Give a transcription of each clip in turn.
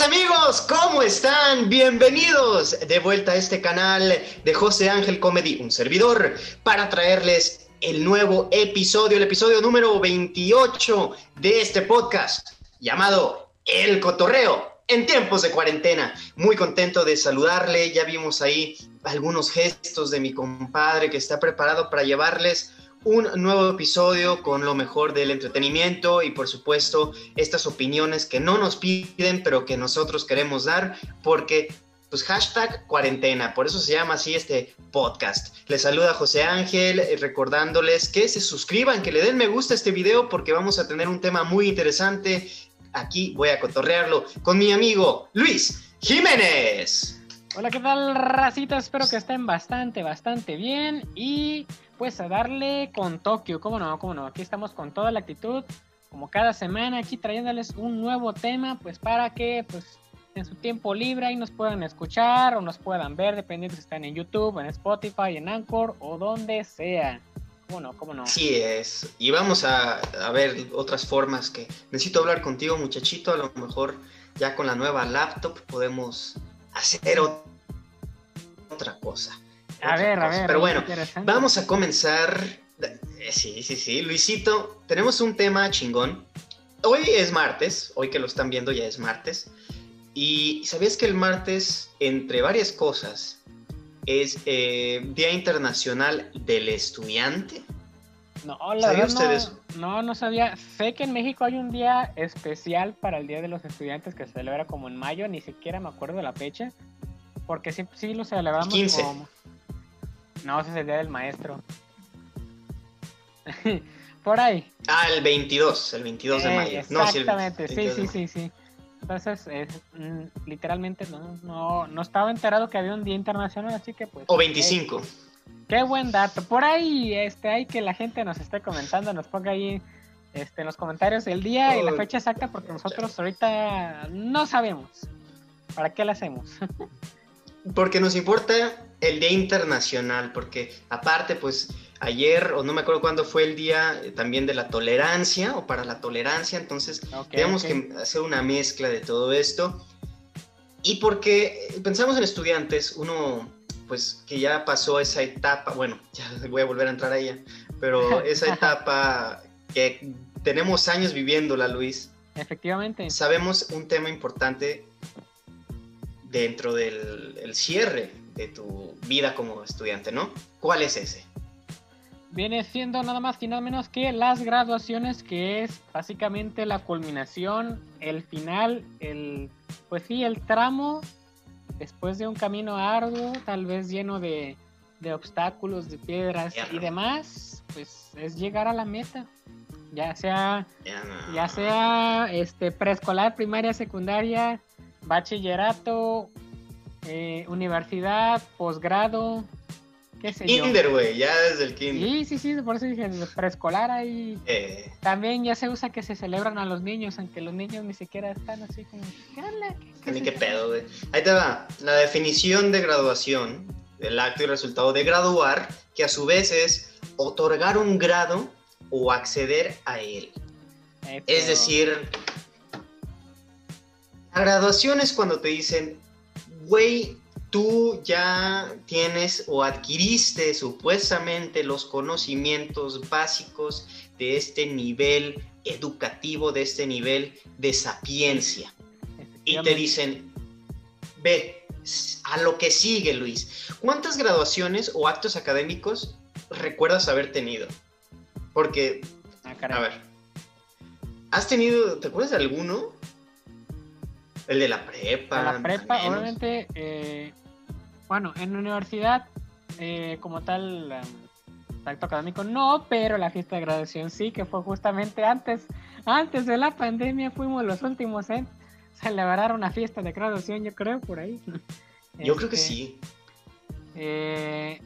Amigos, ¿cómo están? Bienvenidos de vuelta a este canal de José Ángel Comedy, un servidor, para traerles el nuevo episodio, el episodio número 28 de este podcast llamado El Cotorreo en tiempos de cuarentena. Muy contento de saludarle, ya vimos ahí algunos gestos de mi compadre que está preparado para llevarles un nuevo episodio con lo mejor del entretenimiento y por supuesto estas opiniones que no nos piden pero que nosotros queremos dar porque pues hashtag cuarentena, por eso se llama así este podcast. Les saluda José Ángel eh, recordándoles que se suscriban, que le den me gusta a este video porque vamos a tener un tema muy interesante. Aquí voy a cotorrearlo con mi amigo Luis Jiménez. Hola, ¿qué tal, racita? Espero que estén bastante, bastante bien. Y pues a darle con Tokio, cómo no, cómo no. Aquí estamos con toda la actitud, como cada semana, aquí trayéndoles un nuevo tema, pues para que pues en su tiempo libre ahí nos puedan escuchar o nos puedan ver, dependiendo si están en YouTube, en Spotify, en Anchor o donde sea. ¿Cómo no? ¿Cómo no? Sí es. Y vamos a, a ver otras formas que necesito hablar contigo, muchachito. A lo mejor ya con la nueva laptop podemos hacer otra cosa. A ver, a ver. Pero bueno, vamos a comenzar. Eh, sí, sí, sí. Luisito, tenemos un tema chingón. Hoy es martes, hoy que lo están viendo ya es martes. Y ¿sabías que el martes, entre varias cosas, es eh, Día Internacional del Estudiante? No, la ¿Sabía usted eso? No, no sabía. Sé que en México hay un día especial para el Día de los Estudiantes que se celebra como en mayo, ni siquiera me acuerdo de la fecha. Porque sí, sí lo celebramos 15. como. No, ese es el día del maestro. Por ahí. Ah, el 22, el 22 de Eh, mayo. Exactamente, No, sí, sí, el sí, 22 de sí, sí. Entonces, es, mm, literalmente no, no, no estaba enterado que había un día internacional, así que pues. O 25. eh, qué buen dato. Por ahí, este, hay que la gente nos esté comentando, nos ponga ahí este, en los comentarios el día y la fecha exacta, porque nosotros ahorita no sabemos. ¿Para qué la hacemos? Porque nos importa el Día Internacional, porque aparte, pues ayer, o no me acuerdo cuándo fue el día eh, también de la tolerancia, o para la tolerancia, entonces Ok, tenemos ok. que hacer una mezcla de todo esto. Y porque eh, pensamos en estudiantes, uno, pues que ya pasó esa etapa, bueno, ya voy a volver a entrar a ella, pero esa etapa que tenemos años viviéndola, Luis, Efectivamente. sabemos un tema importante dentro del el cierre de tu vida como estudiante, ¿no? ¿Cuál es ese? Viene siendo nada más y nada menos que las graduaciones, que es básicamente la culminación, el final, el, pues sí, el tramo después de un camino arduo, tal vez lleno de, de obstáculos, de piedras y demás, pues es llegar a la meta. Ya sea, ya sea este preescolar, primaria, secundaria, bachillerato, eh, universidad, posgrado, qué sé yo. Kinder, güey, ya desde el kinder. Sí, sí, sí, por eso dije el preescolar ahí. Eh, También ya se usa que se celebran a los niños, aunque los niños ni siquiera están así como, ¿qué onda? ¿Qué- ni es qué esto?". pedo, güey. Ahí te va. La definición de graduación, el acto y resultado de graduar, que a su vez es otorgar un grado o acceder a él. Es decir, la graduación es cuando te dicen, güey, tú ya tienes o adquiriste supuestamente los conocimientos básicos de este nivel educativo, de este nivel de sapiencia. Y te dicen, ve, a lo que sigue, Luis. ¿Cuántas graduaciones o actos académicos recuerdas haber tenido? Porque Ah, a ver. ¿Has tenido, te acuerdas de alguno? El de la prepa. La prepa, menos. obviamente, eh, bueno, en la universidad, eh, como tal, um, acto académico no, pero la fiesta de graduación sí, que fue justamente antes, antes de la pandemia, fuimos los últimos en celebrar una fiesta de graduación, yo creo, por ahí. Yo creo que Este, sí. Eh,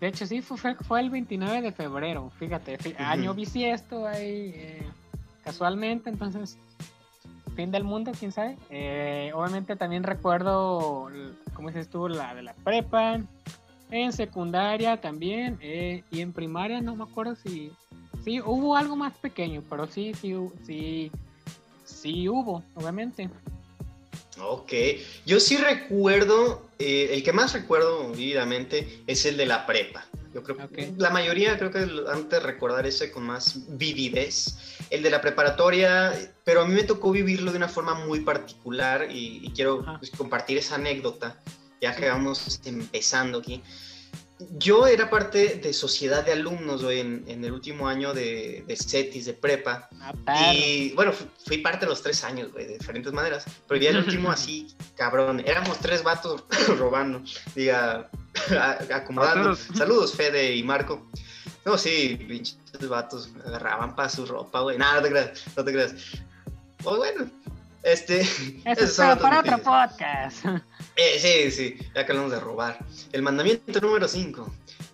de hecho, sí, fue, fue, el 29 de febrero, fíjate, fi- Ujú. año bisiesto ahí, eh, casualmente, entonces, fin del mundo, quién sabe. Eh, obviamente también recuerdo, como dices tú, la de la prepa, en secundaria también, eh, y en primaria no me acuerdo si, sí, hubo algo más pequeño, pero sí, sí, sí, sí hubo, obviamente. Ok, yo sí recuerdo, eh, el que más recuerdo vividamente es el de la prepa. Yo creo que la mayoría creo que antes de recordar ese con más vividez. El de la preparatoria, pero a mí me tocó vivirlo de una forma muy particular y, quiero pues, compartir esa anécdota, ya que vamos empezando aquí. Yo era parte de sociedad de alumnos en, el último año de, de CETIS, de prepa. Ah, y bueno, fui, parte de los tres años, güey, de diferentes maneras. Pero ya el último así, cabrón. Éramos tres vatos robando, diga, acomodando. Saludos, Fede y Marco. No, sí, pinches vatos agarraban para su ropa, güey. Nada, no te creas, no te creas. Pues bueno, este. Eso es para otro podcast. Eh, sí, sí, ya que hablamos de robar. El mandamiento número 5.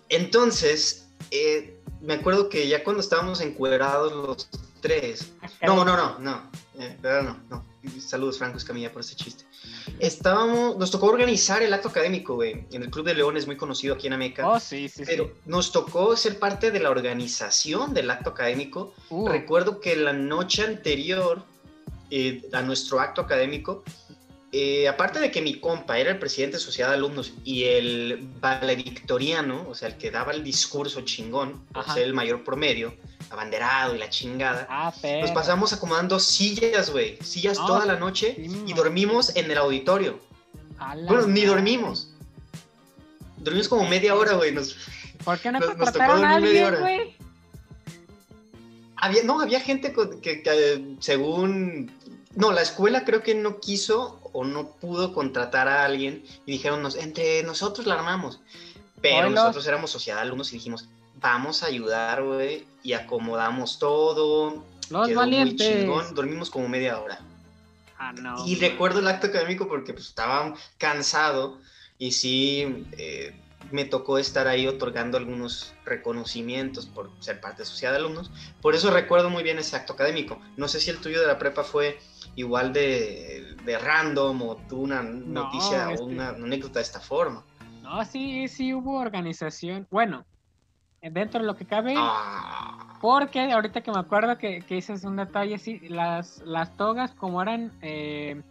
Entonces, eh, me acuerdo que ya cuando estábamos encuerados los tres. No, no, no, no. Eh, no, no. Saludos, Franco Escamilla, por ese chiste. Estábamos, nos tocó organizar el acto académico, güey. En el Club de Leones, muy conocido aquí en Ameca. Oh, sí, sí, Pero nos tocó ser parte de la organización del acto académico. Uh. Recuerdo que la noche anterior eh, a nuestro acto académico, eh, aparte de que mi compa era el presidente de Sociedad de Alumnos y el valedictoriano, o sea, el que daba el discurso chingón, por ser el mayor promedio, abanderado y la chingada, ah, nos pasamos acomodando sillas, güey, sillas toda la noche y dormimos en el auditorio. Bueno, ni dormimos. Dormimos como media hora, güey. Nos, ¿Por qué no nos, contrataron a alguien, güey? Había, no, había gente que, según no, la escuela creo que no quiso o no pudo contratar a alguien y dijeron, entre nosotros la armamos. Pero nosotros éramos sociedad de alumnos y dijimos, vamos a ayudar, güey, y acomodamos todo. Los quedó Muy chingón, dormimos como media hora. Ah, no. Y recuerdo el acto académico porque pues, estaba cansado y sí eh, me tocó estar ahí otorgando algunos reconocimientos por ser parte de sociedad de alumnos. Por eso recuerdo muy bien ese acto académico. No sé si el tuyo de la prepa fue igual de, de random o tuvo una noticia o una, anécdota de esta forma. No, sí, sí hubo organización. Bueno, dentro de lo que cabe. Ah. Porque ahorita que me acuerdo que, que dices un detalle, sí, las, las togas como eran... Eh,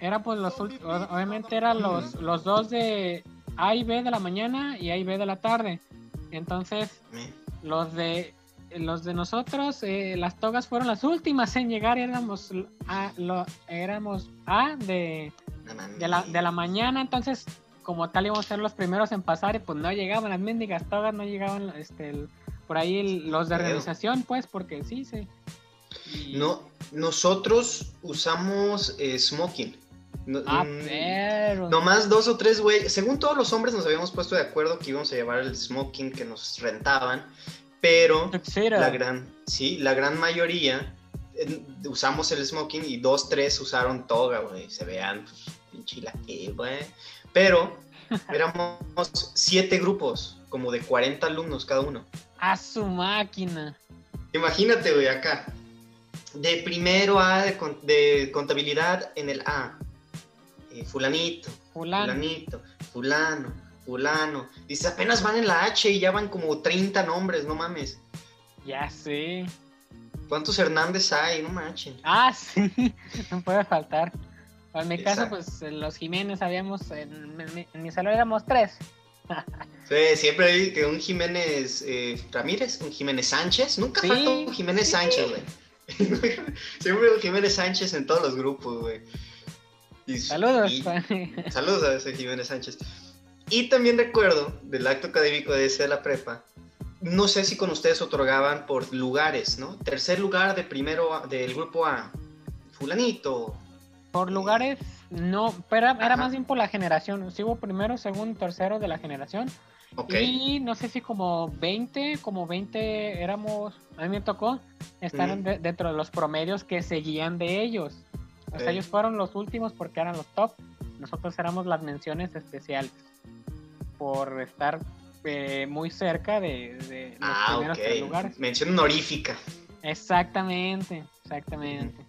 era pues los obviamente eran los, los dos de A y B de la mañana y A y B de la tarde. Entonces, los de los de nosotros, eh, las togas fueron las últimas en llegar, éramos A, lo, éramos A de, de, la, de la mañana, entonces como tal íbamos a ser los primeros en pasar y pues no llegaban las mendigas togas, no llegaban este, por ahí los de realización, pues, porque sí, sí. No, nosotros usamos eh, smoking. No, ah, mm, pero... Nomás dos o tres, güey. Según todos los hombres nos habíamos puesto de acuerdo que íbamos a llevar el smoking que nos rentaban pero la gran, sí, la gran mayoría usamos el smoking y dos, tres usaron toga, güey, se vean, pues, pinche la que, güey. Pero éramos siete grupos, como de 40 alumnos cada uno. A su máquina. Imagínate, güey, acá. De primero A de, contabilidad en el A. Eh, fulanito, fulanito, fulano, fulano. Dice, apenas van en la H y ya van como 30 nombres, no mames. Ya sé. ¿Cuántos Hernández hay? No manchen. Ah, sí, no puede faltar. En mi caso, pues los Jiménez habíamos, en, mi salón éramos tres. sí, siempre hay que un Jiménez eh, Ramírez, un Jiménez Sánchez. Nunca falta un Jiménez Sánchez, güey. siempre un Jiménez Sánchez en todos los grupos, güey. Saludos. saludos a ese Jiménez Sánchez. Y también recuerdo del acto académico de ese de la prepa, no sé si con ustedes otorgaban por lugares, ¿no? Tercer lugar de primero del grupo A, fulanito. Por lugares, no, pero era, más bien por la generación. Si hubo primero, segundo, tercero de la generación. Y no sé si como 20, como 20 éramos, a mí me tocó estar dentro de los promedios que seguían de ellos. O sea, ellos fueron los últimos porque eran los top. Nosotros éramos las menciones especiales por estar eh, muy cerca de, los ah, primeros lugares. Mención honorífica. Exactamente, exactamente.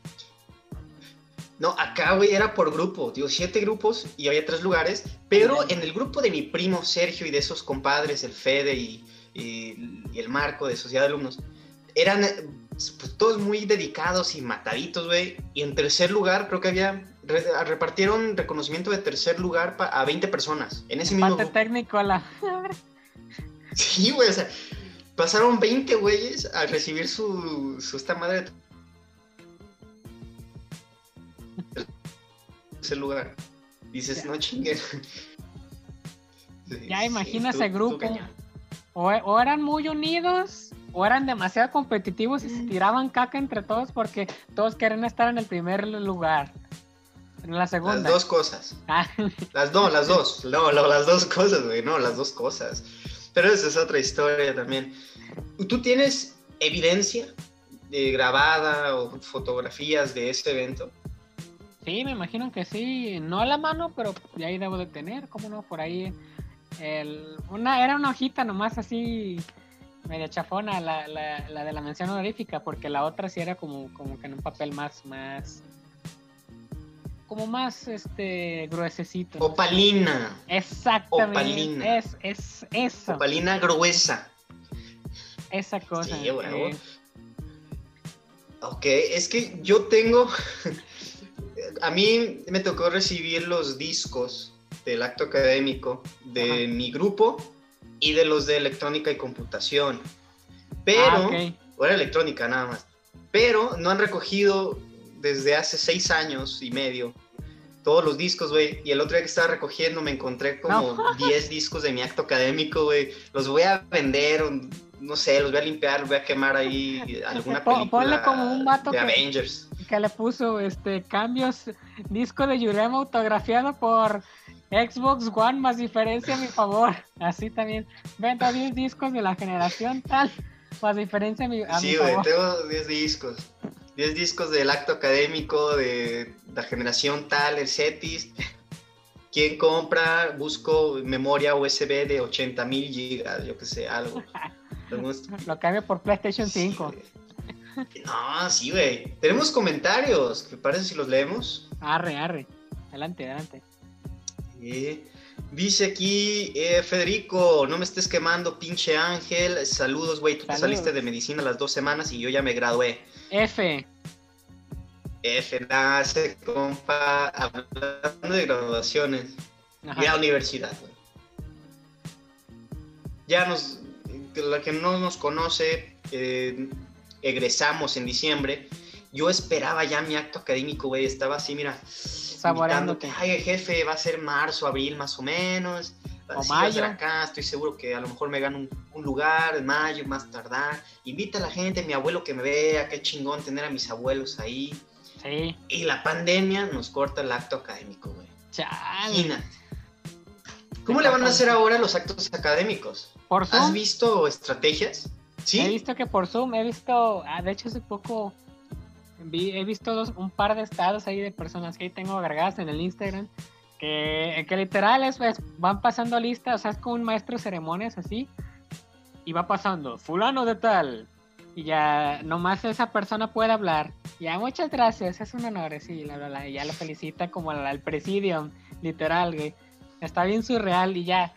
No, acá, güey, era por grupo, digo, siete grupos y había tres lugares, pero en el grupo de mi primo Sergio y de esos compadres, el Fede y, el Marco de Sociedad de Alumnos, eran pues, todos muy dedicados y mataditos, güey, y en tercer lugar creo que había repartieron reconocimiento de tercer lugar a 20 personas en ese mismo técnico a la... sí, güey, o sea, pasaron 20 güeyes a recibir su, su esta madre de tercer lugar. Dices, no chingues. ya imagina ese grupo. o eran muy unidos o eran demasiado competitivos y se tiraban caca entre todos porque todos querían estar en el primer lugar. En la segunda. Las dos cosas. Ah. Las no, las dos. No, las dos cosas, güey. No, las dos cosas. Pero esa es otra historia también. ¿Tú tienes evidencia de grabada o fotografías de este evento? Sí, me imagino que sí. No a la mano, pero ya ahí debo de tener. ¿Cómo no? Por ahí. El, una, era una hojita nomás así media chafona la, la, la, de la mención honorífica, porque la otra sí era como, como que en un papel más, más, como más, este, gruesecito. Opalina. Exactamente. Opalina. Es, es eso. Opalina gruesa. Esa cosa. Sí, bueno. Ok, es que yo tengo, a mí me tocó recibir los discos del acto académico de mi grupo y de los de electrónica y computación. Pero, ah, o era electrónica nada más, pero no han recogido desde hace seis años y medio todos los discos, güey. Y el otro día que estaba recogiendo me encontré como 10 discos de mi acto académico, güey. Los voy a vender, no sé, los voy a limpiar, los voy a quemar ahí alguna película Ponle como un vato de que, Avengers. Que le puso este cambios, disco de Yurema autografiado por Xbox One más diferencia a mi favor. Así también. Venta 10 discos de la generación tal, más diferencia a mi, a sí, güey, tengo 10 discos. 10 discos del acto académico de la generación tal, el CETIS. ¿Quién compra? Busco memoria USB de 80 mil gigas, yo que sé, algo. Lo cambio por PlayStation 5. No, sí, güey. Tenemos comentarios. ¿Qué parece si los leemos? Arre, arre. Adelante, adelante. Dice aquí eh, Federico, no me estés quemando, pinche Ángel. Saludos, güey. Tú te saliste de medicina las dos semanas y yo ya me gradué. F. F, nace, compa. Hablando de graduaciones. Y a universidad, Ya nos. La que no nos conoce, eh, egresamos en diciembre. Yo esperaba ya mi acto académico, güey. Estaba así, mira saboreándote. Ay, jefe, va a ser marzo, abril más o menos. O mayo. acá, estoy seguro que a lo mejor me gano un, lugar en mayo, más tardar. Invita a la gente, mi abuelo que me vea, qué chingón tener a mis abuelos ahí. Sí. Y la pandemia nos corta el acto académico, güey. Imagínate. ¿Cómo le van a hacer ahora los actos académicos? ¿Por Zoom? ¿Has visto estrategias? Sí. He visto que por Zoom, he visto, ah, de hecho hace poco he visto un par de estados ahí de personas que ahí tengo agregadas en el Instagram que, que literal es, pues, van pasando listas, o sea, es como un maestro de ceremonias así, y va pasando, fulano de tal, y ya nomás esa persona puede hablar. Ya, muchas gracias, es un honor, sí, y ya lo felicita como al, presidium, literal, güey. Está bien surreal y ya,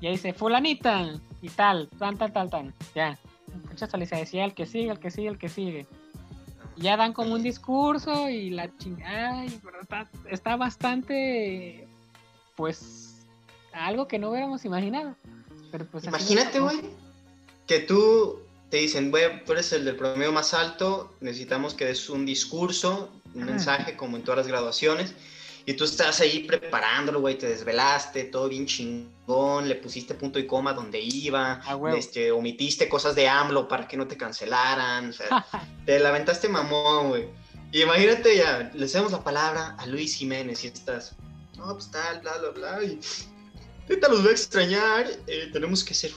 ya dice, fulanita, y tal, tan, tal, tal, tan, ya. Muchas felicidades, y el que sigue, el que sigue, el que sigue ya dan como un discurso y la chingada, está, está bastante, pues, algo que no hubiéramos imaginado. Pero pues Imagínate, güey, que tú te dicen, güey, tú eres el del promedio más alto, necesitamos que des un discurso, un mensaje como en todas las graduaciones, y tú estás ahí preparándolo, güey, te desvelaste, todo bien chingón, le pusiste punto y coma donde iba, este, omitiste cosas de AMLO para que no te cancelaran, o sea, te lamentaste mamón, güey. Y imagínate ya, le hacemos la palabra a Luis Jiménez y estás, no, pues tal, bla, bla, bla, y ahorita los voy a extrañar, eh, tenemos que ser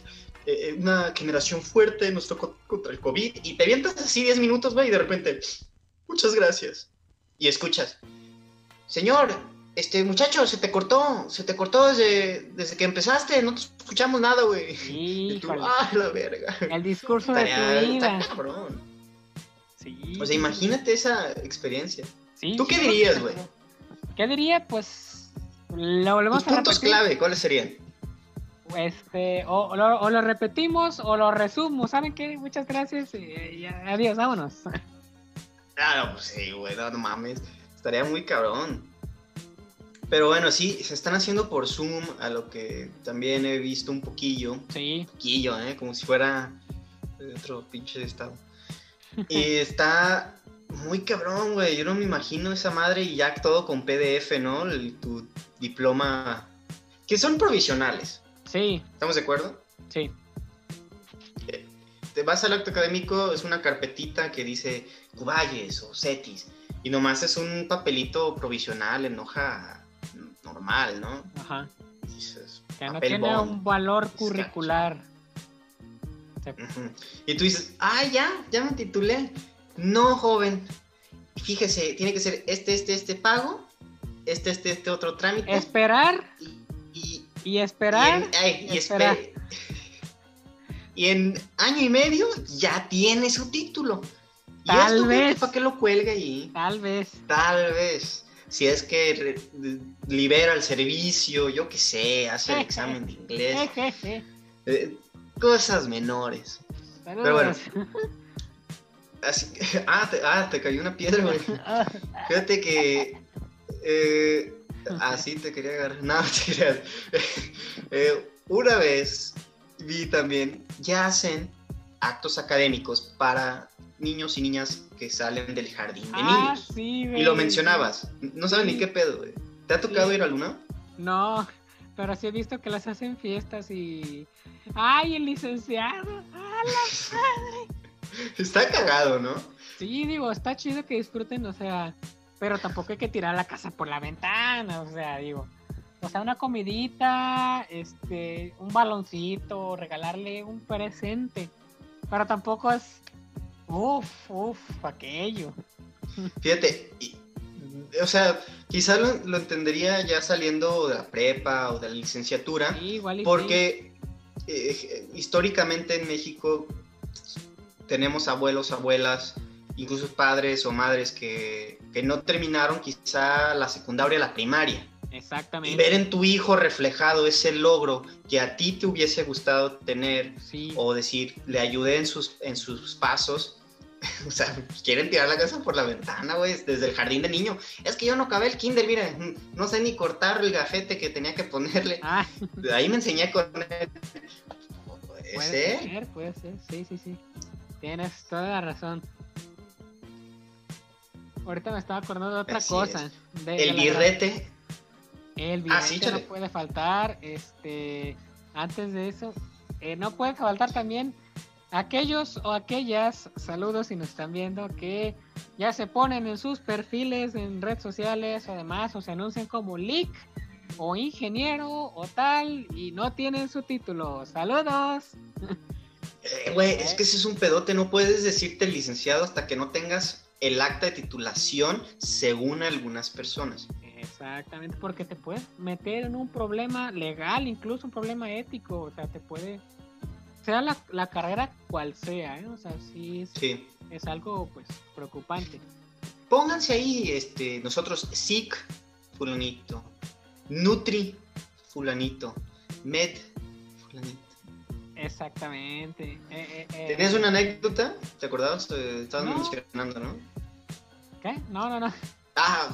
eh, una generación fuerte, nos tocó contra el COVID, y te avientas así 10 minutos, güey, y de repente, muchas gracias. Y escuchas, señor, este muchacho, se te cortó, se te cortó desde, desde que empezaste, no te escuchamos nada, güey. Sí, ah, la verga. El discurso de tu vida. cabrón. Sí. O sea, imagínate esa experiencia. Sí, ¿Tú qué dirías, güey? ¿Qué diría? Pues lo volvemos Tus puntos clave, ¿cuáles serían? Este, o, lo, repetimos o lo resumo, ¿saben qué? Muchas gracias y, adiós, vámonos. Claro, pues sí, güey, no mames estaría muy cabrón. Pero bueno, sí, se están haciendo por Zoom, a lo que también he visto un poquillo. Sí. Un poquillo, ¿eh? Como si fuera de otro pinche estado. Y está muy cabrón, güey. Yo no me imagino esa madre y ya todo con PDF, ¿no? El- tu diploma. Que son provisionales. Sí, ¿Estamos de acuerdo? sí. Te vas al acto académico, es una carpetita que dice Cuballes o Cetis. Y nomás es un papelito provisional en hoja normal, ¿no? Ajá. Dices, Que no tiene bond. un valor curricular. Y tú dices, ah, ya, ya me titulé. No, joven. Fíjese, tiene que ser este, este, este pago, este, este, este otro trámite. Esperar y, y, y esperar. y en, ay, y esperar. espe- y en año y medio ya tiene su título. Y Tal esto, vez. ¿Para qué lo cuelga ahí? Tal vez. Tal vez. Si es que re- libera el servicio, yo qué sé, hace el examen de inglés. Eh, cosas menores. Pero bueno. Así, ah, te, ah, te cayó una piedra, güey. Fíjate que. Eh, así te quería agarrar. No, te creas. Eh, una vez vi también, ya hacen actos académicos para niños y niñas que salen del jardín de Ah, niños. sí, Y lo mencionabas. No sabes ni qué pedo, güey. ¿Te ha tocado Sí. ir a alguna? No, pero sí he visto que las hacen fiestas y. ¡Ay, el licenciado! ¡Ah, la- Está cagado, ¿no? Sí, digo, está chido que disfruten, o sea. Pero tampoco hay que tirar la casa por la ventana, o sea, digo. O sea, una comidita, este, un baloncito, regalarle un presente. Pero tampoco es. Uf, uf, aquello. Fíjate, y- o sea, quizás lo, lo entendería ya saliendo de la prepa o de la licenciatura, Sí, igual y sí. porque eh, históricamente en México tenemos abuelos, abuelas, incluso padres o madres que, que no terminaron quizá la secundaria o la primaria. Y Exactamente. ver en tu hijo reflejado ese logro que a ti te hubiese gustado tener Sí. o decir, le ayudé en sus, en sus pasos. O sea, quieren tirar la casa por la ventana, güey, desde el jardín de niño. Es que yo no acabé el kinder, mira, no sé ni cortar el gafete que tenía que ponerle. Ah, ahí me enseñé con él. Puede puede ser. ser, puede ser. Sí, sí, sí. Tienes toda la razón. Ahorita me estaba acordando de otra Así cosa. de- de El la- birrete. El Ah, sí, birrete no puede faltar. Este, antes de eso, eh, no puede faltar también aquellos o aquellas, saludos si nos están viendo, que ya se ponen en sus perfiles en redes sociales o demás, o se anuncian como leak o ingeniero o tal, y no tienen su título. Saludos. Eh, Güey, es que ese es un pedote. No puedes decirte licenciado hasta que no tengas el acta de titulación, según algunas personas. Exactamente, porque te puedes meter en un problema legal, incluso un problema ético, o sea, te puede, sea la, la carrera cual sea, ¿eh? o sea, sí es, Sí. es algo pues preocupante. Pónganse ahí, este, nosotros, SIC, fulanito, Nutri, fulanito, Med, fulanito. Exactamente. Eh, eh, eh, ¿Tenías una anécdota? ¿Te acordabas? Te estabas No. mencionando, ¿no? ¿Qué? No, no, no. Ah,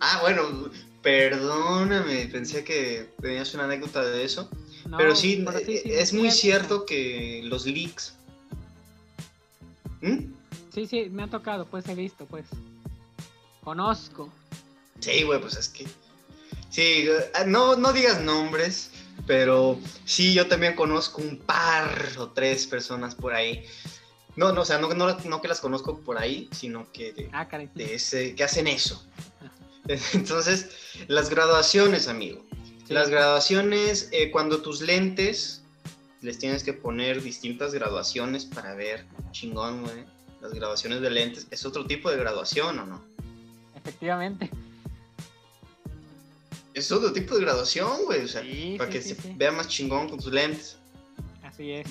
ah, bueno, perdóname, pensé que tenías una anécdota de eso. No, pero sí, pero eh, sí, es muy cierto que los leaks... ¿Mm? Sí, sí, me ha tocado, pues he visto, pues. Conozco. Sí, güey, pues es que... Sí, eh, no, no digas nombres, pero sí, yo también conozco un par o tres personas por ahí. No, no, o sea, no, no, no que las conozco por ahí, sino que de, Ah, de ese, que hacen eso. Entonces, las graduaciones, amigo. Sí. Las graduaciones, eh, cuando tus lentes, les tienes que poner distintas graduaciones para ver chingón, güey. Las graduaciones de lentes, ¿es otro tipo de graduación o no? Efectivamente. Es otro tipo de graduación, güey. O sea, Sí, para sí, que se vea más chingón con tus lentes. Así es.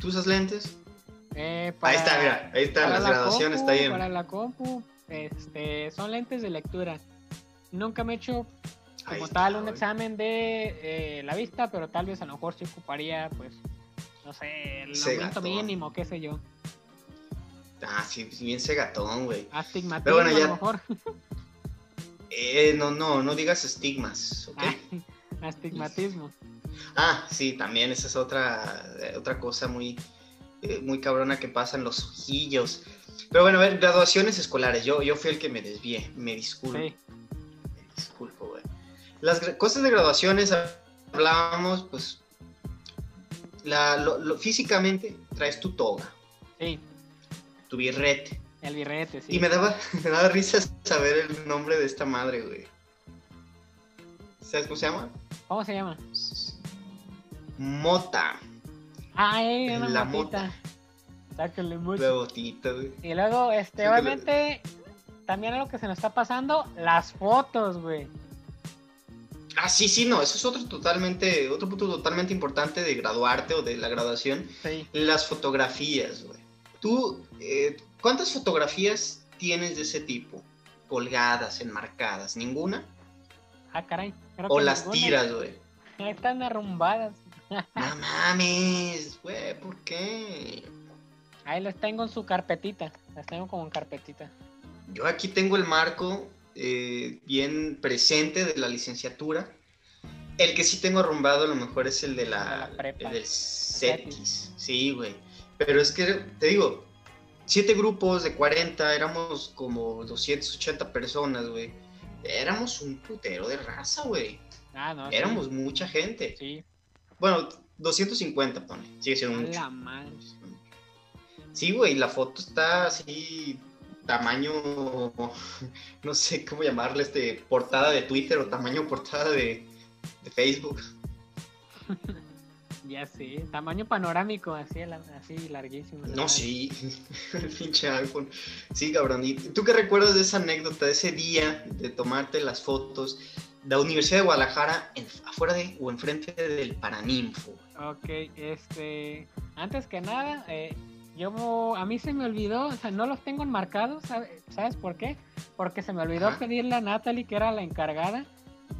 ¿Tú usas lentes? Eh, Ahí está, mira, ahí están para las la graduaciones, compu, está bien. Para la compu, este, son lentes de lectura. Nunca me he hecho como está, tal un examen de eh, la vista, pero tal vez a lo mejor se ocuparía, pues, no sé, el aumento mínimo, qué sé yo. Ah, sí, bien ese gatón, güey. Astigmatismo Pero bueno, a ya- lo mejor. Eh, no, no, no digas estigmas, ¿ok? astigmatismo. Ah, sí, también esa es otra, eh, otra cosa muy, eh, muy cabrona que pasa en los ojillos. Pero bueno, a ver, graduaciones escolares. Yo, yo fui el que me desvié, me disculpo. Sí. Me disculpo. Las cosas de graduaciones hablábamos, pues, la, lo- lo- físicamente traes tu toga, Sí, tu birrete. el birrete, sí. Y me daba, me daba risa saber el nombre de esta madre, güey. ¿Sabes cómo se llama? ¿Cómo se llama? Mota. Ah, eh, una La motita. Sáquenle mucho. La botita, güey. Y luego, este, obviamente, también algo que se nos está pasando, las fotos, güey. Ah, sí, sí, no, eso es otro totalmente, otro punto totalmente importante de graduarte o de la graduación, Sí. las fotografías, güey. Tú, eh, ¿cuántas fotografías tienes de ese tipo? Colgadas, enmarcadas, ¿ninguna? Ah, caray. creo O que las ninguna. tiras, güey. Están arrumbadas. No mames, güey, ¿por qué? Ahí las tengo en su carpetita. Las tengo como en carpetita. Yo aquí tengo el marco eh, bien presente de la licenciatura. El que sí tengo arrumbado a lo mejor es el de la, La prepa. el del CETIS. Sí, güey. Pero es que, te digo, siete grupos de 40, éramos como 280 personas, güey. Éramos un putero de raza, güey. Ah, no. sí. Éramos mucha gente. Sí. Bueno, 250, pone. Sigue siendo mucho. la madre. Sí, güey, la foto está así, tamaño, no sé cómo llamarle, este, portada de Twitter o tamaño portada de, de Facebook. Ya sé. Tamaño panorámico, así, así larguísimo. la No, sí, el pinche iPhone. Sí, cabrón. ¿Y tú qué recuerdas de esa anécdota, de ese día de tomarte las fotos de la Universidad de Guadalajara en- afuera de o enfrente del Paraninfo? Ok, este. Antes que nada, eh, yo. A mí se me olvidó, o sea, no los tengo enmarcados, ¿sabe- ¿sabes por qué? Porque se me olvidó Ajá. pedirle a Natalie, que era la encargada,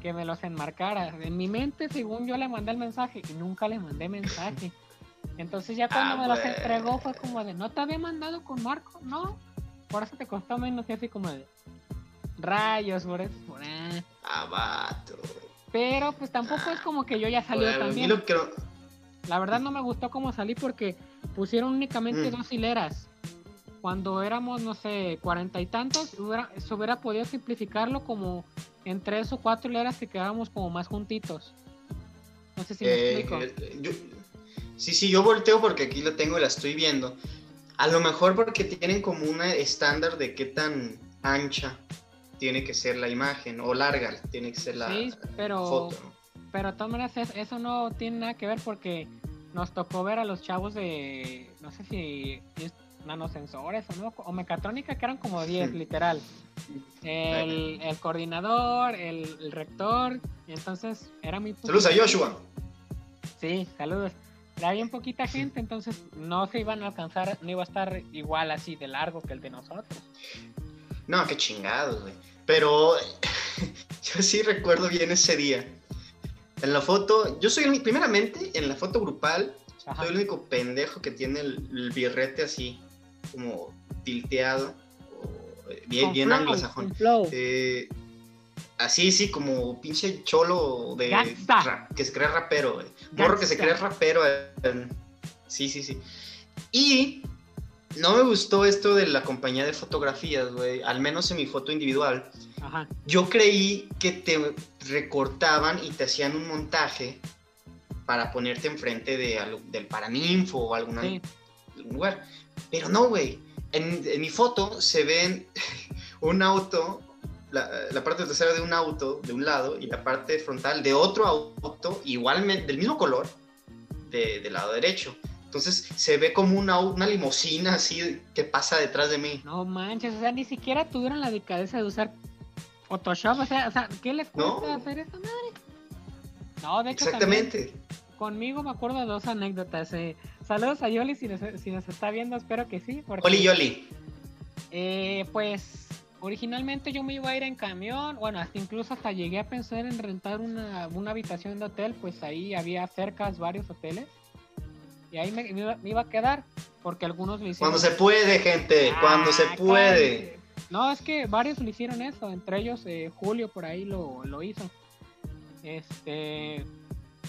que me los enmarcara. En mi mente, según yo le mandé el mensaje, y nunca le mandé mensaje. Entonces ya cuando Ah, me los entregó fue como de, ¿no te había mandado con Marco? No, por eso te costó menos y así como de rayos, por eso. por- ah". Ah, vato. Pero pues tampoco es como que yo ya mí también. lo que no- La verdad no me gustó cómo salí porque pusieron únicamente Mm. dos hileras. Cuando éramos, no sé, cuarenta y tantos, hubiera- se hubiera podido simplificarlo como en tres o cuatro hileras que quedábamos como más juntitos. No sé si me Eh, explico. eh, yo- sí, sí, yo volteo porque aquí la tengo y la estoy viendo. A lo mejor porque tienen como una estándar de qué tan ancha tiene que ser la imagen o larga tiene que ser la Sí, pero, foto. pero de todas maneras es- eso no tiene nada que ver porque nos tocó ver a los chavos de, no sé si es nanosensores o no, o mecatrónica que eran como 10 Hmm. literal. El, el coordinador, el, el rector, y entonces era muy Saludos a poquita Joshua. Sí, saludos. Era bien poquita gente, entonces no se iban a alcanzar, no iba a estar igual así de largo que el de nosotros. No, qué chingados, güey. Pero yo sí recuerdo bien ese día. En la foto, yo soy el primeramente en la foto grupal, Ajá. soy el único pendejo que tiene el, el birrete así, como tilteado, o, eh, bien, Con bien flow, anglosajón. Eh, así, sí, como pinche cholo de ra- que se cree rapero, güey. Morro que se cree rapero. eh, sí, sí, sí. Y no me gustó esto de la compañía de fotografías, güey. Al menos en mi foto individual. Ajá. Yo creí que te recortaban y te hacían un montaje para ponerte enfrente de, del Paraninfo o algún Sí. lugar. Pero no, güey. En, en mi foto se ven un auto, la, la parte trasera de un auto de un lado y la parte frontal de otro auto, igualmente del mismo color, de- del lado derecho. Entonces se ve como una, una limusina así que pasa detrás de mí. No manches, o sea, ni siquiera tuvieron la delicadeza de usar Photoshop, o sea, o sea ¿qué les No. cuesta hacer esa madre? No, de hecho, Exactamente. también conmigo me acuerdo de dos anécdotas. eh. Saludos a Yoli si nos, si nos está viendo, espero que sí. Porque, Oli Yoli. eh, pues, originalmente yo me iba a ir en camión, bueno, hasta incluso hasta llegué a pensar en rentar una, una habitación de hotel, pues ahí había cercas varios hoteles. Y ahí me, me iba, me iba a quedar, porque algunos me hicieron... Cuando se puede, gente. Cuando se Ah, puede. No, es que varios lo hicieron eso, entre ellos eh, Julio por ahí lo, lo hizo. Este,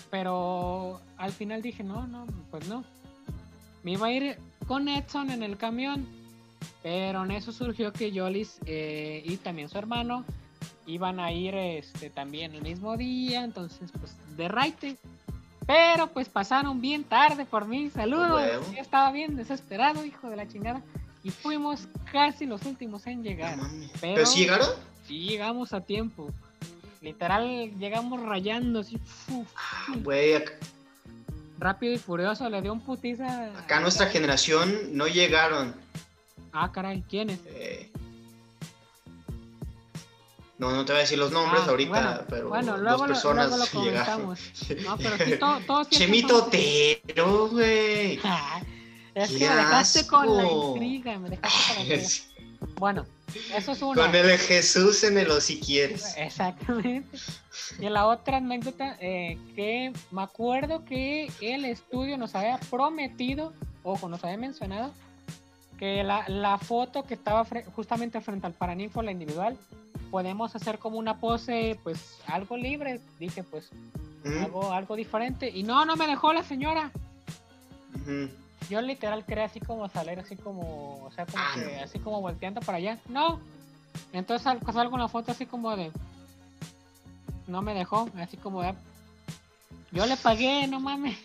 pero al final dije, no, no, pues no. Me iba a ir con Edson en el camión, pero en eso surgió que Jolis eh, y también su hermano iban a ir este, también el mismo día, entonces pues de raite. Pero pues pasaron bien tarde por mí, saludos. Yo estaba bien desesperado, hijo de la chingada. Y fuimos casi los últimos en llegar. pero, ¿Pero sí llegaron? Sí, llegamos a tiempo. Literal, llegamos rayando así. Ah, güey, Rápido y furioso, le dio un putiza. Acá nuestra generación no llegaron. Ah, caray, ¿quiénes? Eh... No, no te voy a decir los nombres ah, ahorita, pero bueno, luego dos personas lo, luego lo llegaron. No, pero sí, todo, Chemito güey. es que me dejaste con la intriga, me dejaste con la intriga. Bueno, eso es una. Con el Jesús en el si quieres. Exactamente. Y la otra anécdota, eh, que me acuerdo que el estudio nos había prometido, ojo, nos había mencionado, que la, la foto que estaba justamente frente al Paraninfo, la individual, podemos hacer como una pose, pues algo libre. Dije, pues algo, algo diferente. Y no, no me dejó la señora. Yo literal quería así como salir, así como, o sea, como ah, que, así como volteando para allá. No. Entonces salgo una foto así como de, no me dejó, así como de, yo le pagué, no mames.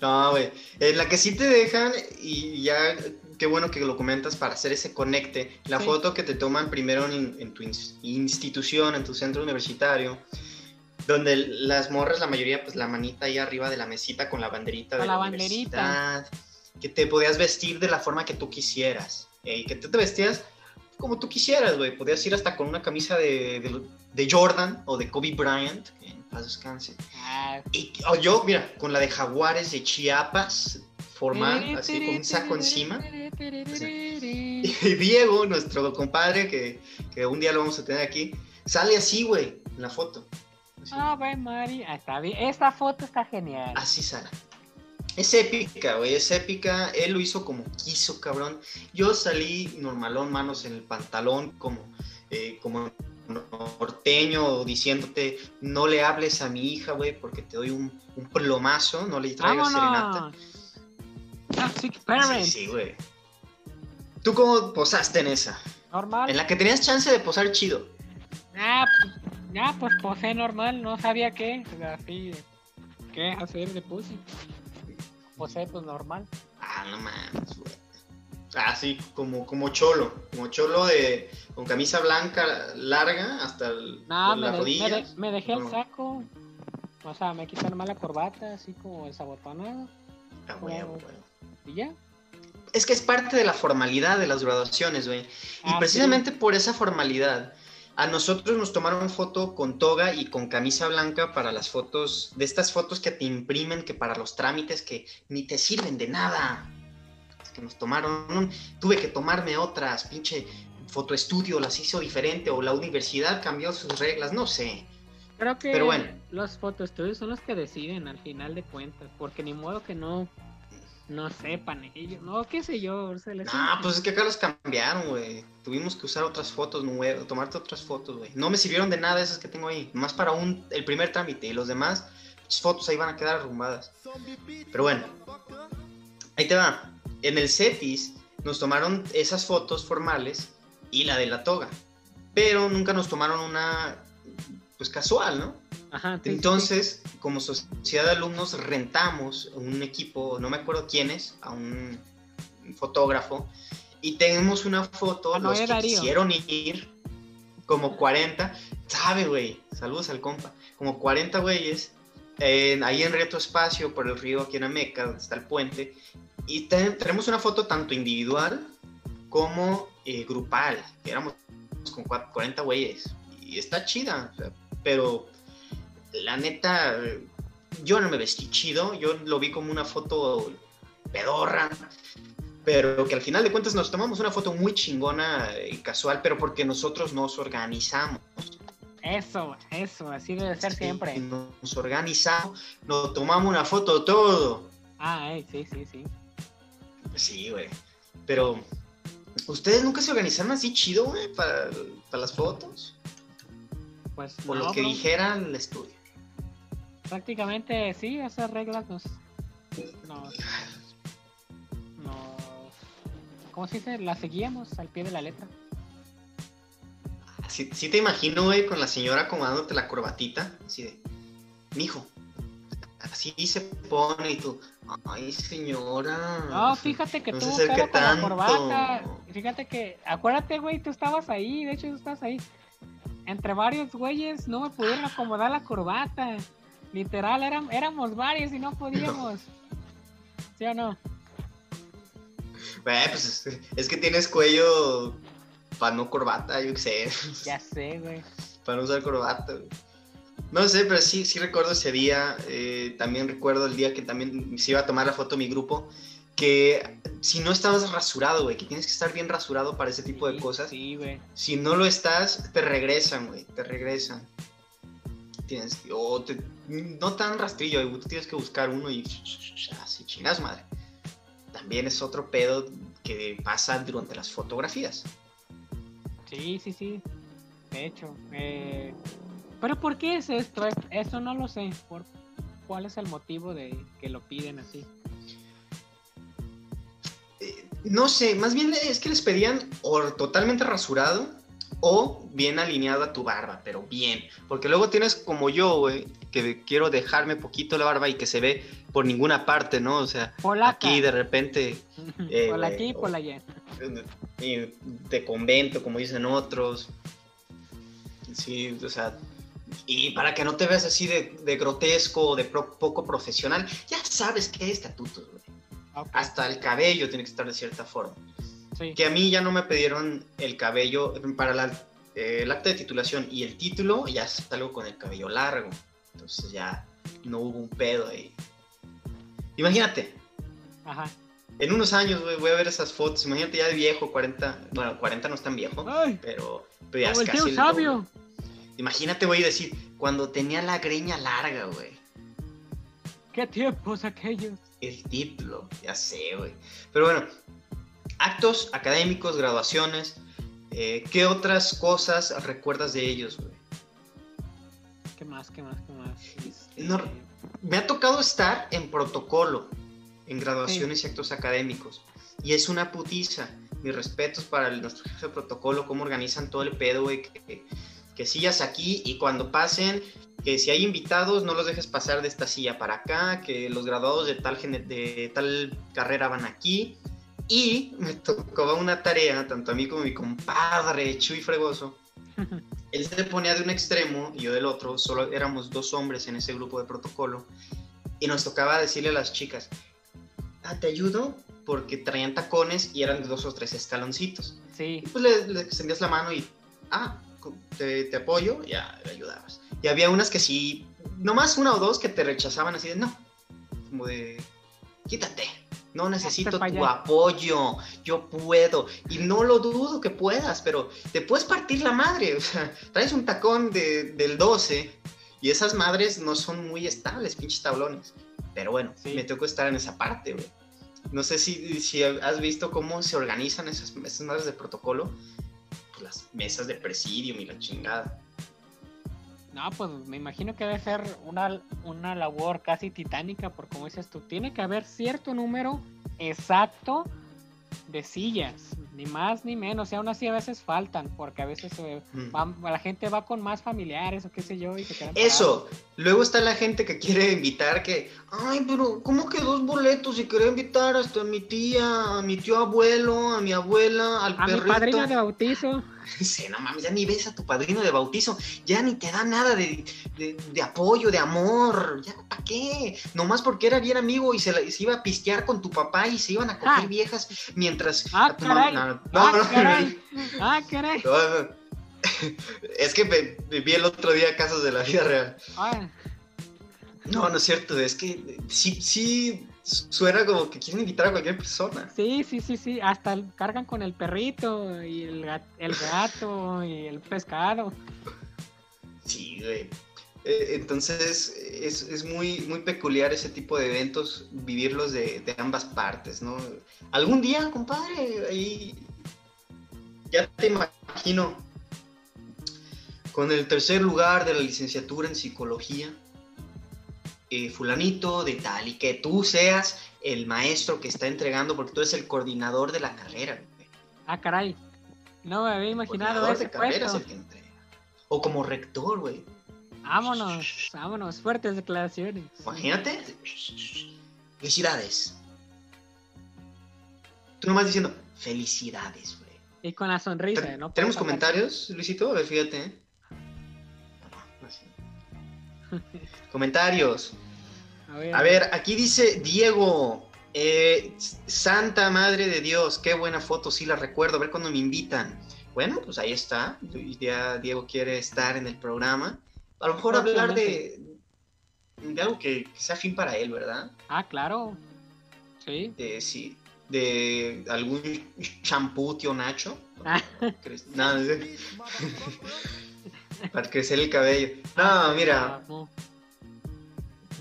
No, güey. En la que sí te dejan y ya, qué bueno que lo comentas para hacer ese conecte. La foto que te toman primero en, tu institución, en tu centro universitario, donde las morras, la mayoría, pues la manita ahí arriba de la mesita con la banderita de la, banderita. Que te podías vestir de la forma que tú quisieras. Y que tú te vestías como tú quisieras, güey. Podías ir hasta con una camisa de, de, Jordan o de Kobe Bryant, que en paz descanse. Ah. Y o yo, mira, con la de Jaguares de Chiapas, formal, así con un saco encima. Y Diego, nuestro compadre, que, que un día lo vamos a tener aquí, sale así, güey, en la foto. Ah, güey, Mari, ah, está bien. Esta foto está genial. Así sale. Es épica, güey, es épica. Él lo hizo como quiso, cabrón. Yo salí normalón, manos en el pantalón, como, eh, como norteño, diciéndote, no le hables a mi hija, güey, porque te doy un, un plomazo, no le traigas serenata. Toxic Sí, sí, güey. ¿Tú cómo posaste en esa? Normal. En la que tenías chance de posar chido. Ah, pues, ya, pues posé normal, no sabía qué. Así, ¿qué hacer de pussy? Posé, pues normal. Ah, no mames, güey. Así ah, como, como cholo, como cholo de con camisa blanca larga hasta el, no, me, rodilla. me, dejé el saco, o sea, me quité nomás la corbata, así como desabotonado. Ah, huevo, ¿Y ya? Es que es parte de la formalidad de las graduaciones, güey. y ah, precisamente por esa formalidad a nosotros nos tomaron foto con toga y con camisa blanca para las fotos, de estas fotos que te imprimen, que para los trámites que ni te sirven de nada. Es que nos tomaron, tuve que tomarme otras, pinche fotoestudio las hizo diferente o la universidad cambió sus reglas, no sé. Creo que Pero bueno. los fotoestudios son los que deciden al final de cuentas, porque ni modo que no no sepan ellos, no, qué sé yo. Se les nah, pues es que acá los cambiaron, güey. Tuvimos que usar otras fotos nuevas, tomarte otras fotos, güey. No me sirvieron de nada esas que tengo ahí, más para un, el primer trámite y los demás, las fotos ahí van a quedar arrumbadas. Pero bueno, ahí te va. En el CETIS nos tomaron esas fotos formales y la de la toga, pero nunca nos tomaron una, pues casual, ¿no? Entonces, como sociedad de alumnos, rentamos un equipo, no me acuerdo quién es, a un fotógrafo, y tenemos una foto, los que quisieron ir, como 40, sabe, güey, saludos al compa, como 40 güeyes, ahí en Espacio, por el río, aquí en Ameca, donde está el puente, y tenemos una foto tanto individual como eh, grupal, éramos con 40 güeyes, y está chida, pero la neta, yo no me vestí chido, yo lo vi como una foto pedorra, pero que al final de cuentas nos tomamos una foto muy chingona y casual, pero porque nosotros nos organizamos. Eso, eso, así debe ser siempre. Nos organizamos, nos tomamos una foto todo. Ah, sí, sí, sí. Sí, güey. Pero ¿Ustedes nunca se organizaron así chido, güey, para, para las fotos? Pues Por no, lo que dijera el estudio. Prácticamente sí, esas reglas nos. nos. nos- ¿Cómo se dice? Las seguíamos al pie de la letra. Sí, sí te imagino, güey, con la señora acomodándote la corbatita, así de, mijo, así se pone y tú, ay, señora. No, fíjate que no se acerque pedo con la corbata. Fíjate que, acuérdate, güey, tú estabas ahí, de hecho tú estabas ahí. Entre varios güeyes no me pudieron acomodar la corbata. Literal, éramos varios y no podíamos. ¿Sí o no? Güey, pues es, que tienes cuello para no corbata, yo qué sé, Ya sé, güey. para no usar corbata. güey. No sé, pero sí, sí recuerdo ese día. eh, también recuerdo el día que también se iba a tomar la foto mi grupo. Que si no estabas rasurado, güey, que tienes que estar bien rasurado para ese tipo de cosas. Sí, güey. Si no lo estás, te regresan, güey, te regresan. Tienes, o te- no tan rastrillo, tú tienes que buscar uno y así chingas madre. También es otro pedo que pasa durante las fotografías. Sí, sí, sí. De hecho. eh, Pero ¿por qué es esto? Es- Eso no lo sé. ¿Por... ¿Cuál es el motivo de que lo piden así? Eh, no sé, más bien es que les pedían o totalmente rasurado o bien alineado a tu barba, pero bien. Porque luego tienes como yo, güey, que quiero dejarme poquito la barba y que se ve por ninguna parte, ¿no? O sea, Polaca. aquí de repente eh, por aquí, o- por allá. de convento, como dicen otros. Sí, o sea, y para que no te veas así de, de grotesco o de pro- poco profesional, ya sabes que hay estatutos, güey. Hasta el cabello tiene que estar de cierta forma. Sí. Que a mí ya no me pidieron el cabello para la- eh, el acta de titulación y el título, ya salgo con el cabello largo. Entonces ya no hubo un pedo ahí. Imagínate, Ajá. en unos años, güey, voy a ver esas fotos. Imagínate ya de viejo, 40. Bueno, 40 no es tan viejo, ¡Ay! pero, pero ya es el casi el sabio. Imagínate, voy a decir, cuando tenía la greña larga, güey. ¿Qué tiempos aquellos? El título, ya sé, güey. Pero bueno, actos académicos, graduaciones. eh, ¿Qué otras cosas recuerdas de ellos, güey? ¿Qué más, qué más, qué más? Este, No- Me ha tocado estar en protocolo, en graduaciones y actos académicos. Y es una putiza. Mis respetos para el- nuestro jefe de protocolo, cómo organizan todo el pedo, güey. Que, sillas aquí y cuando pasen, que si hay invitados, no los dejes pasar de esta silla para acá, que los graduados de tal, de tal carrera van aquí. Y me tocó una tarea, tanto a mí como a mi compadre Chuy Fregoso, él se ponía de un extremo y yo del otro, solo éramos dos hombres en ese grupo de protocolo, y nos tocaba decirle a las chicas, ah, te ayudo, porque traían tacones y eran dos o tres escaloncitos. Sí, Y pues le, le extendías la mano y, ah, te, te apoyo, ya le ayudabas. Y había unas que sí, nomás una o dos que te rechazaban así de, no, como de, quítate. No necesito tu allá". apoyo, yo puedo. Y no lo dudo que puedas, pero te puedes partir la madre. O sea, traes un tacón de- del 12 y esas madres no son muy estables, pinches tablones. Pero bueno, Sí. me tocó estar en esa parte, güey. No sé si, si has visto cómo se organizan esas, esas madres de protocolo. Pues las mesas de presidium y la chingada. No, pues me imagino que debe ser una, una labor casi titánica, por como dices tú, tiene que haber cierto número exacto de sillas, ni más ni menos, y aún así a veces faltan, porque a veces eh, Mm. van- la gente va con más familiares o qué sé yo y se quedan Eso, luego está la gente que quiere invitar que, ay, pero ¿cómo que dos boletos si quería invitar hasta a mi tía, a mi tío abuelo, a mi abuela, al. A mi perrito? padrino de bautizo. Sí, no mames, ya ni ves a tu padrino de bautizo, ya ni te da nada de, de- de apoyo, de amor, ya, ¿para qué? Nomás porque era bien amigo y se, la- se iba a pistear con tu papá y se iban a coger Ah. viejas mientras... Ah, no, caray. no, no, ah, no, caray. Ah, caray. no, no. Es que vi el otro día casos de la vida real. Ah, No, no es cierto, es que sí, sí suena como que quieren invitar a cualquier persona. sí, sí, sí, sí. Hasta cargan con el perrito y el, el gato y el pescado. Sí, güey. Eh, Entonces es, es muy, muy peculiar ese tipo de eventos, vivirlos de, de ambas partes, ¿no? Algún día, compadre, ahí ya te imagino con el tercer lugar de la licenciatura en psicología, eh, fulanito de tal, y que tú seas el maestro que está entregando, porque tú eres el coordinador de la carrera. Ah, caray. No me había imaginado ese puesto. O como rector, güey. Vámonos, vámonos, fuertes declaraciones. Imagínate. Felicidades. Tú nomás diciendo, felicidades, güey. Y con la sonrisa, ¿no? ¿Tenemos comentarios, Luisito? A ver, fíjate. ¿eh? comentarios. A ver, aquí dice Diego. Eh, Santa Madre de Dios, qué buena foto, sí la recuerdo, a ver cuando me invitan. Bueno, pues ahí está. Ya Diego quiere estar en el programa. A lo mejor hablar de, de algo que, sea fin para él, ¿verdad? Ah, claro. Sí. De, sí, de algún champú, tío Nacho. Ah. No, para crecer el cabello. No, mira.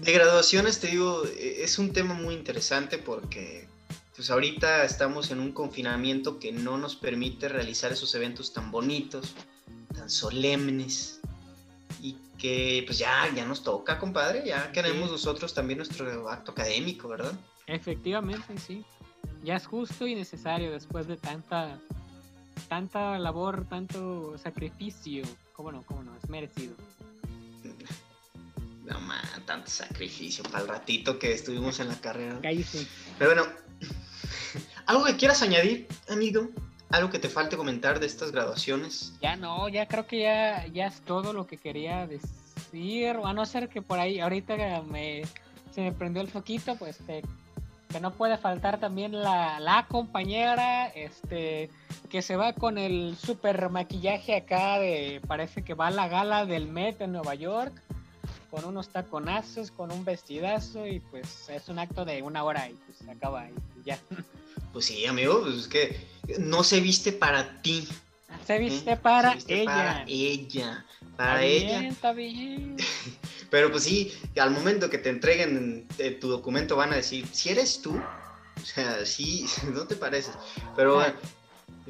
De graduaciones, te digo, es un tema muy interesante porque pues ahorita estamos en un confinamiento que no nos permite realizar esos eventos tan bonitos, tan solemnes, y que pues ya, ya nos toca, compadre, ya queremos nosotros también nuestro acto académico, ¿verdad? Efectivamente, sí. Ya es justo y necesario después de tanta, tanta labor, tanto sacrificio. ¿Cómo no? ¿Cómo no? Es merecido. No, man, tanto sacrificio para el ratito que estuvimos en la carrera. Cállese. Pero bueno, ¿algo que quieras añadir, amigo? ¿Algo que te falte comentar de estas graduaciones? Ya no, ya creo que ya, ya es todo lo que quería decir. A no ser que por ahí ahorita me, se me prendió el foquito, pues que no puede faltar también la, la compañera, este, que se va con el super maquillaje acá de, parece que va a la gala del Met en Nueva York con unos taconazos, con un vestidazo y pues es un acto de una hora y pues se acaba y ya. Pues sí, amigo, pues es que no se viste para ti. Se viste ¿eh? para ella. Para ella. Para ella. está bien. Pero pues sí, al momento que te entreguen eh, tu documento van a decir, si eres tú, o sea, sí, no te pareces. Pero bueno,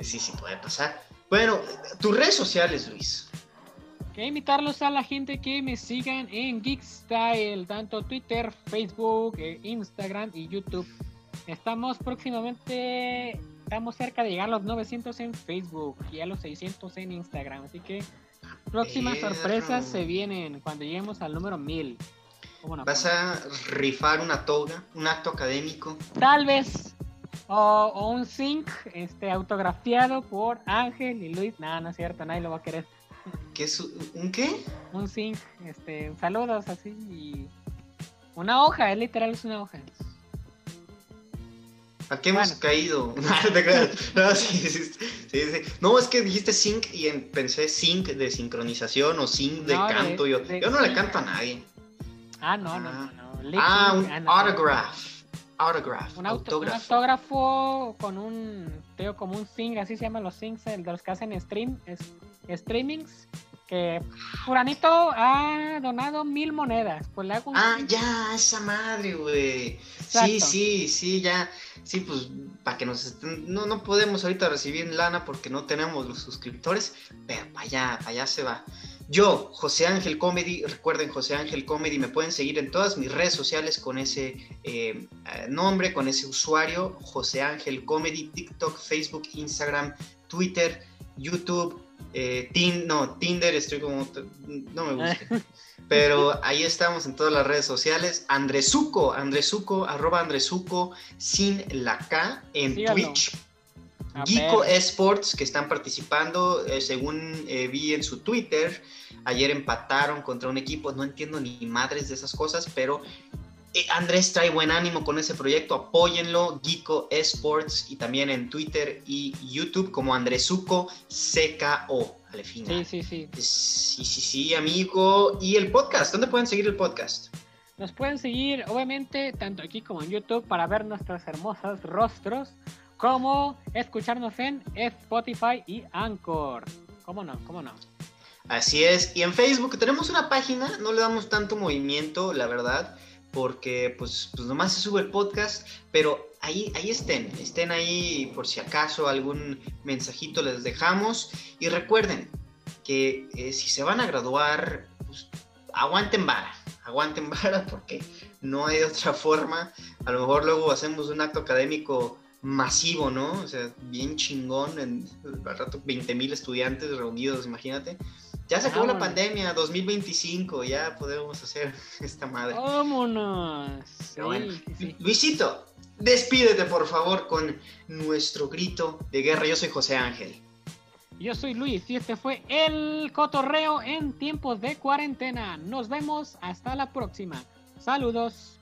sí, sí puede pasar. Bueno, tus redes sociales, Luis. Que invitarlos a la gente que me sigan en Geekstyle, tanto Twitter, Facebook, eh, Instagram y YouTube. Estamos próximamente, estamos cerca de llegar a los 900 en Facebook y a los 600 en Instagram. Así que próximas sorpresas se vienen cuando lleguemos al número 1000. ¿Vas a rifar una toga, un acto académico? Tal vez. O, un zinc este, autografiado por Ángel y Luis. No, no es cierto, nadie lo va a querer. ¿Qué es un qué? Un zinc, este, saludos así y una hoja, es literal es una hoja. ¿A qué hemos caído? no, sí, sí, sí, no, es que dijiste sync y pensé sync de sincronización o sync de canto. yo, yo no le canto a nadie. Ah, no, no, no. no. Ah, un ah, autograph. Autograph. Un, autógrafo. con un, teo como un sync, así se llaman los syncs de los que hacen stream, streamings que Furanito ha donado mil monedas. Pues le hago Ah, ya, esa madre, güey. Sí, sí, sí, ya. Sí, pues para que nos estén... No, no podemos ahorita recibir lana porque no tenemos los suscriptores, pero para allá, para allá se va. Yo, José Ángel Comedy, recuerden José Ángel Comedy, me pueden seguir en todas mis redes sociales con ese eh, nombre, con ese usuario, José Ángel Comedy, TikTok, Facebook, Instagram, Twitter, YouTube, eh, no, Tinder, estoy como. No me gusta. Pero ahí estamos en todas las redes sociales. Andresuco, Andresuco, arroba Andresuco sin la K en Twitch. Geeko Esports que están participando, eh, según eh, vi en su Twitter, ayer empataron contra un equipo, no entiendo ni madres de esas cosas, pero Andrés trae buen ánimo con ese proyecto, apóyenlo, Geeko Esports y también en Twitter y YouTube como Andresuco CKO al final. Sí, sí, sí. Sí, sí, sí, amigo. ¿Y el podcast? ¿Dónde pueden seguir el podcast? Nos pueden seguir, obviamente, tanto aquí como en YouTube para ver nuestros hermosos rostros, como escucharnos en Spotify y Anchor. ¿Cómo no? ¿Cómo no? Así es. Y en Facebook tenemos una página, no le damos tanto movimiento, la verdad porque pues, pues nomás se sube el podcast, pero ahí, ahí estén, estén ahí por si acaso algún mensajito les dejamos y recuerden que eh, si se van a graduar, pues, aguanten vara, aguanten vara porque no hay otra forma, a lo mejor luego hacemos un acto académico masivo, ¿no? O sea, bien chingón, en, al rato 20 mil estudiantes reunidos, imagínate. Ya se acabó la pandemia, 2025, ya podemos hacer esta madre. Vámonos. Luisito, despídete por favor con nuestro grito de guerra. Yo soy José Ángel. Yo soy Luis y este fue el cotorreo en tiempos de cuarentena. Nos vemos hasta la próxima. Saludos.